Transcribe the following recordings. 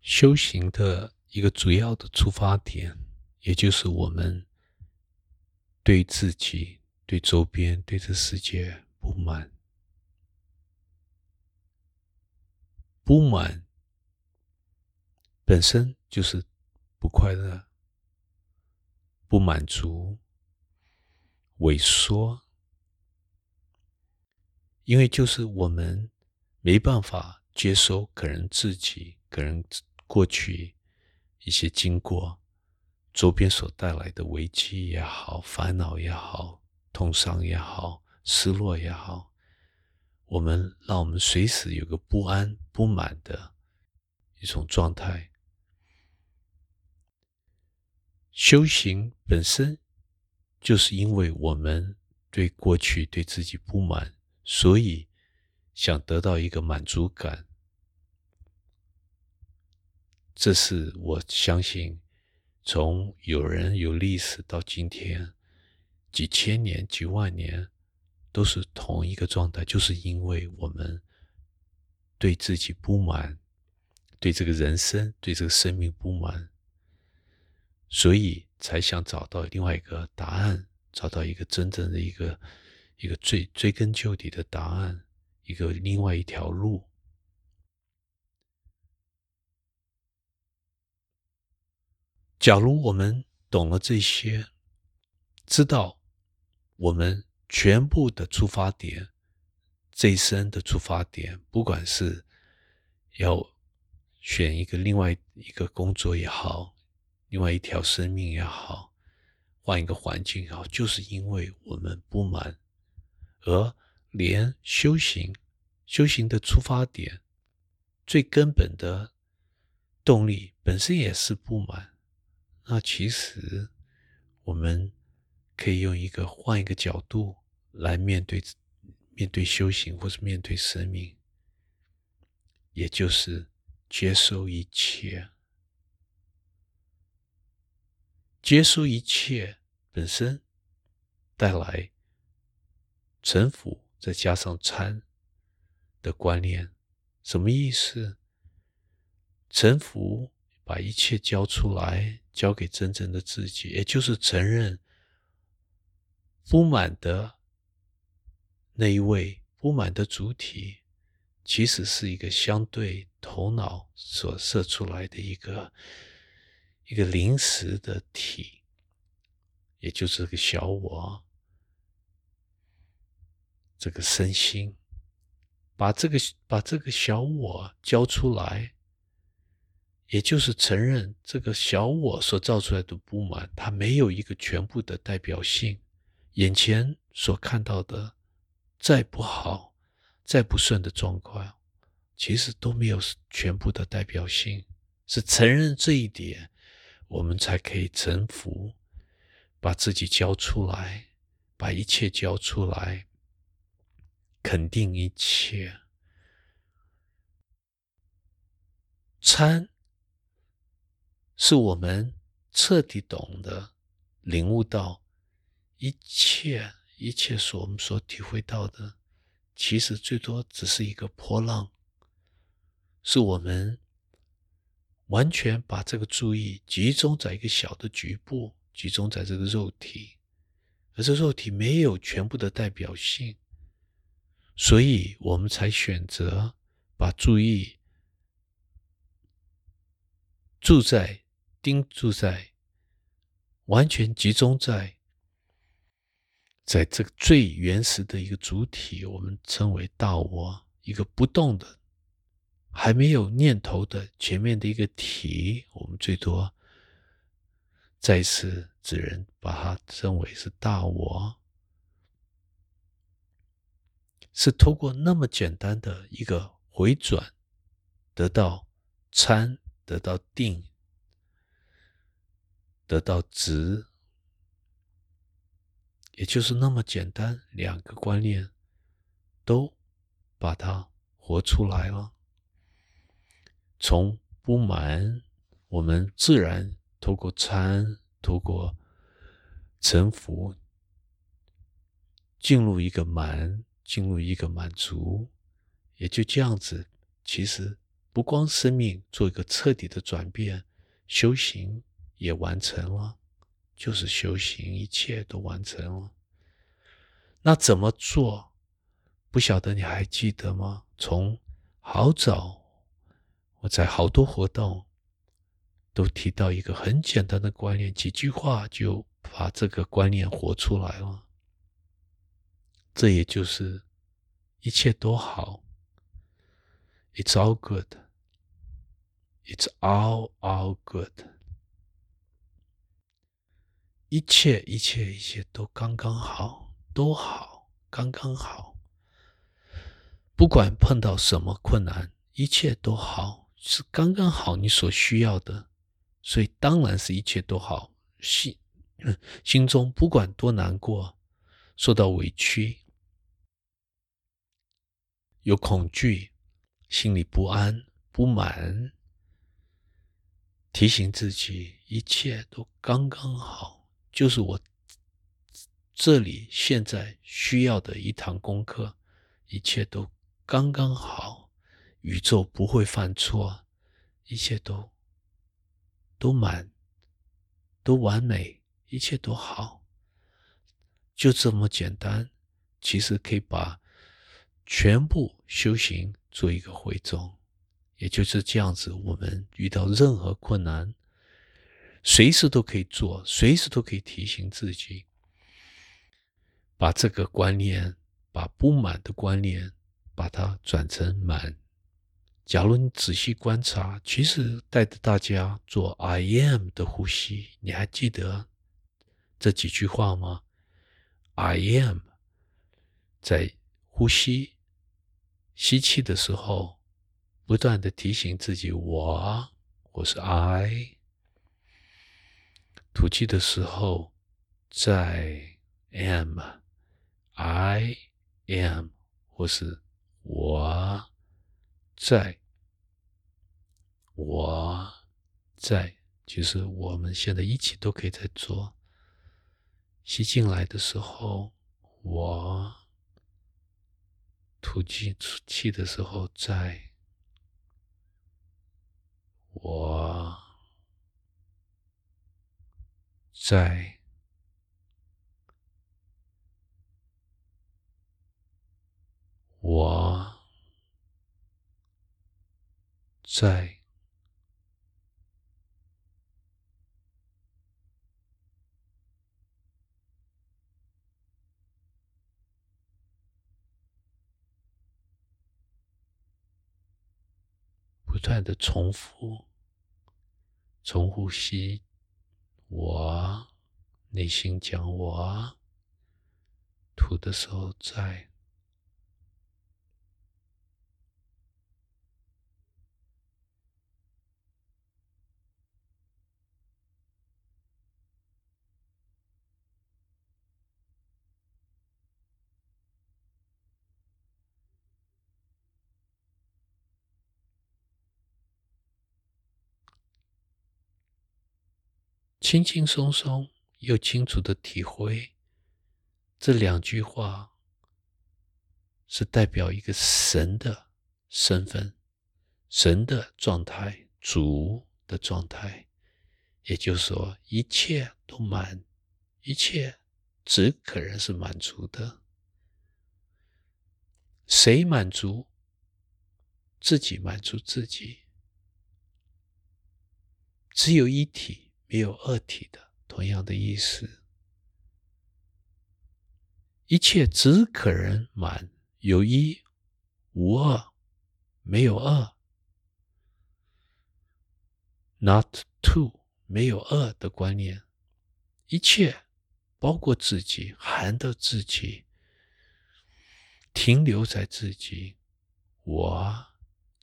修行的一个主要的出发点，也就是我们对自己、对周边、对这世界不满。不满本身就是不快乐、不满足、萎缩，因为就是我们没办法接收可能自己、可能过去一些经过、周边所带来的危机也好、烦恼也好、痛伤也好、失落也好。我们让我们随时有个不安、不满的一种状态。修行本身就是因为我们对过去对自己不满，所以想得到一个满足感。这是我相信，从有人有历史到今天，几千年、几万年。都是同一个状态，就是因为我们对自己不满，对这个人生、对这个生命不满，所以才想找到另外一个答案，找到一个真正的一个一个最追根究底的答案，一个另外一条路。假如我们懂了这些，知道我们。全部的出发点，这一生的出发点，不管是要选一个另外一个工作也好，另外一条生命也好，换一个环境也好，就是因为我们不满，而连修行、修行的出发点，最根本的动力本身也是不满。那其实我们。可以用一个换一个角度来面对面对修行，或是面对生命，也就是接受一切，接受一切本身带来臣服，再加上参的观念，什么意思？臣服，把一切交出来，交给真正的自己，也就是承认。不满的那一位不满的主体，其实是一个相对头脑所设出来的一个一个临时的体，也就是个小我，这个身心，把这个把这个小我交出来，也就是承认这个小我所造出来的不满，它没有一个全部的代表性。眼前所看到的，再不好、再不顺的状况，其实都没有全部的代表性。是承认这一点，我们才可以臣服，把自己交出来，把一切交出来，肯定一切。参，是我们彻底懂得、领悟到。一切一切所我们所体会到的，其实最多只是一个波浪，是我们完全把这个注意集中在一个小的局部，集中在这个肉体，而这肉体没有全部的代表性，所以我们才选择把注意住在盯住在完全集中在。在这个最原始的一个主体，我们称为大我，一个不动的、还没有念头的前面的一个体，我们最多再次指人把它称为是大我，是通过那么简单的一个回转，得到参，得到定，得到值。也就是那么简单，两个观念都把它活出来了。从不满，我们自然透过参，透过臣服，进入一个满，进入一个满足，也就这样子。其实不光生命做一个彻底的转变，修行也完成了，就是修行，一切都完成了。那怎么做？不晓得你还记得吗？从好早，我在好多活动都提到一个很简单的观念，几句话就把这个观念活出来了。这也就是一切都好。It's all good. It's all all good. 一切一切一切都刚刚好，都好，刚刚好。不管碰到什么困难，一切都好，是刚刚好你所需要的。所以当然是一切都好。心心中不管多难过，受到委屈，有恐惧。心里不安、不满，提醒自己一切都刚刚好，就是我这里现在需要的一堂功课，一切都刚刚好，宇宙不会犯错，一切都都满，都完美，一切都好，就这么简单。其实可以把全部修行。做一个回众，也就是这样子。我们遇到任何困难，随时都可以做，随时都可以提醒自己，把这个观念，把不满的观念，把它转成满。假如你仔细观察，其实带着大家做 I am 的呼吸，你还记得这几句话吗？I am 在呼吸。吸气的时候，不断的提醒自己“我”我是 “I”；吐气的时候，在 “am”，“I am” 或是“我在”，“我在”。其实我们现在一起都可以在做。吸进来的时候，我。吐气出气的时候，在我，在我，在。不断的重复，从呼吸，内心讲我啊，吐的时候在。轻轻松松又清楚的体会，这两句话是代表一个神的身份、神的状态、主的状态。也就是说，一切都满，一切只可能是满足的。谁满足？自己满足自己。只有一体。没有二体的同样的意思，一切只可人满，有一无二，没有二，not two，没有二的观念，一切包括自己，含的自己，停留在自己，我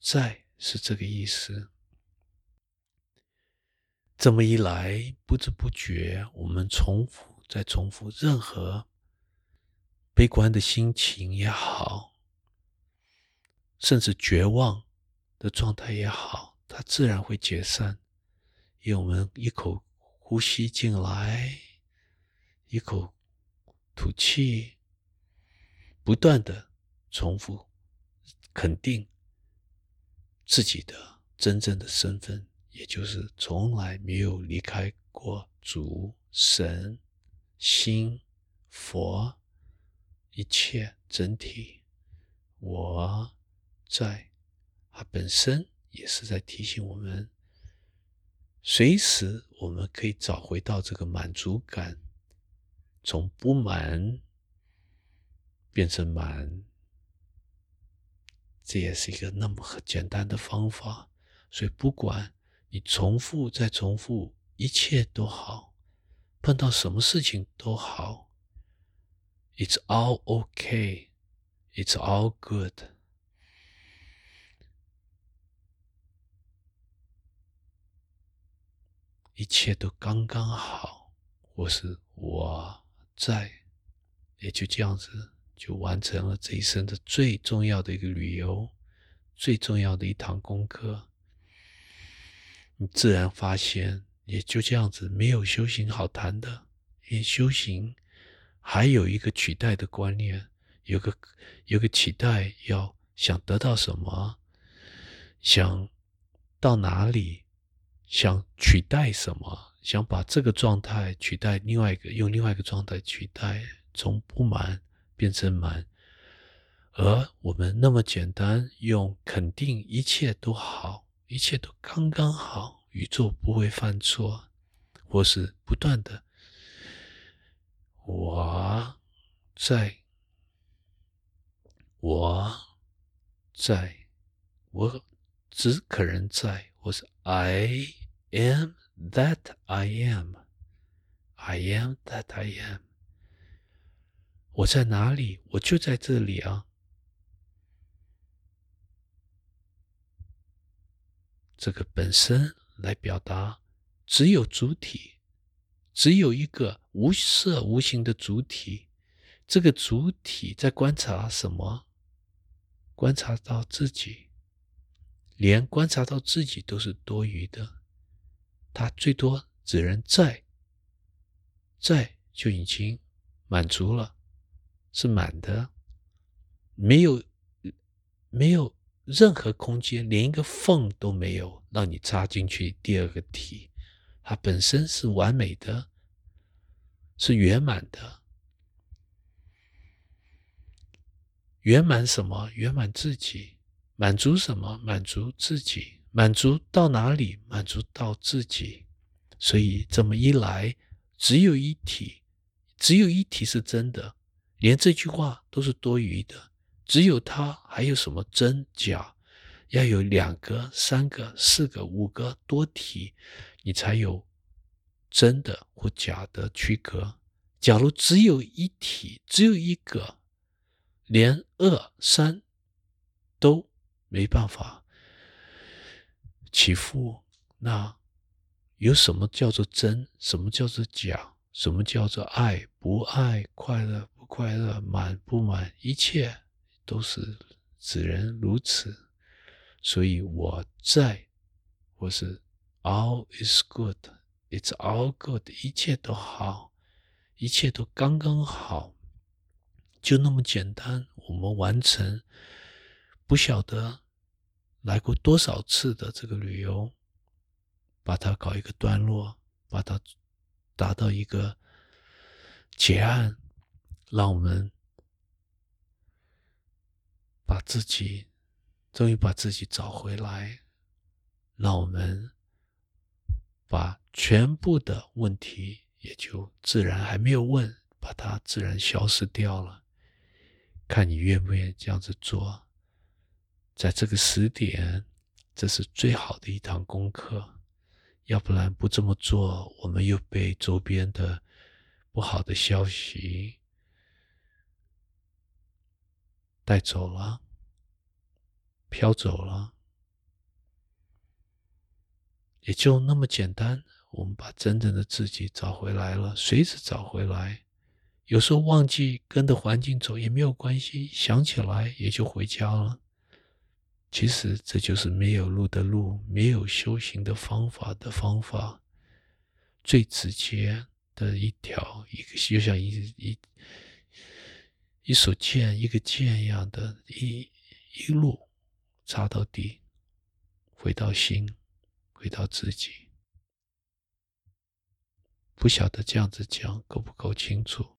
在是这个意思。这么一来，不知不觉，我们重复再重复，任何悲观的心情也好，甚至绝望的状态也好，它自然会解散。因为我们一口呼吸进来，一口吐气，不断的重复肯定自己的真正的身份，也就是从来没有离开过主、神、心、佛一切整体。我在，它本身也是在提醒我们，随时我们可以找回到这个满足感，从不满变成满，这也是一个那么很简单的方法。所以，不管你重复再重复，一切都好，碰到什么事情都好，It's all okay。It's all good，一切都刚刚好。或是我在，也就这样子，就完成了这一生的最重要的一个旅游，最重要的一堂功课。你自然发现，也就这样子，没有修行好谈的。因为修行还有一个取代的观念。有个有个期待，要想得到什么，想到哪里，想取代什么，想把这个状态取代另外一个，用另外一个状态取代，从不满变成满。而我们那么简单，用肯定一切都好，一切都刚刚好，宇宙不会犯错，或是不断的，我在。我在，我只可能在。我是 I am that I am. I am that I am. 我在哪里？我就在这里啊！这个本身来表达，只有主体，只有一个无色无形的主体。这个主体在观察什么？观察到自己，连观察到自己都是多余的。他最多只能在，在就已经满足了，是满的，没有没有任何空间，连一个缝都没有让你插进去第二个体。它本身是完美的，是圆满的。圆满什么？圆满自己，满足什么？满足自己，满足到哪里？满足到自己。所以这么一来，只有一体，只有一体是真的，连这句话都是多余的。只有它，还有什么真假？要有两个、三个、四个、五个多体，你才有真的或假的区隔。假如只有一体，只有一个。连二三都没办法起伏，那有什么叫做真？什么叫做假？什么叫做爱不爱？快乐不快乐？满不满？一切都是只能如此。所以我在，我是 all is good，it's all good，一切都好，一切都刚刚好。就那么简单，我们完成不晓得来过多少次的这个旅游，把它搞一个段落，把它达到一个结案，让我们把自己终于把自己找回来，让我们把全部的问题也就自然还没有问，把它自然消失掉了。看你愿不愿意这样子做，在这个时点，这是最好的一堂功课。要不然不这么做，我们又被周边的不好的消息带走了，飘走了。也就那么简单，我们把真正的自己找回来了，随时找回来。有时候忘记跟着环境走也没有关系，想起来也就回家了。其实这就是没有路的路，没有修行的方法的方法，最直接的一条，一个就像一一一手剑，一个剑一样的，一一路插到底，回到心，回到自己。不晓得这样子讲够不够清楚？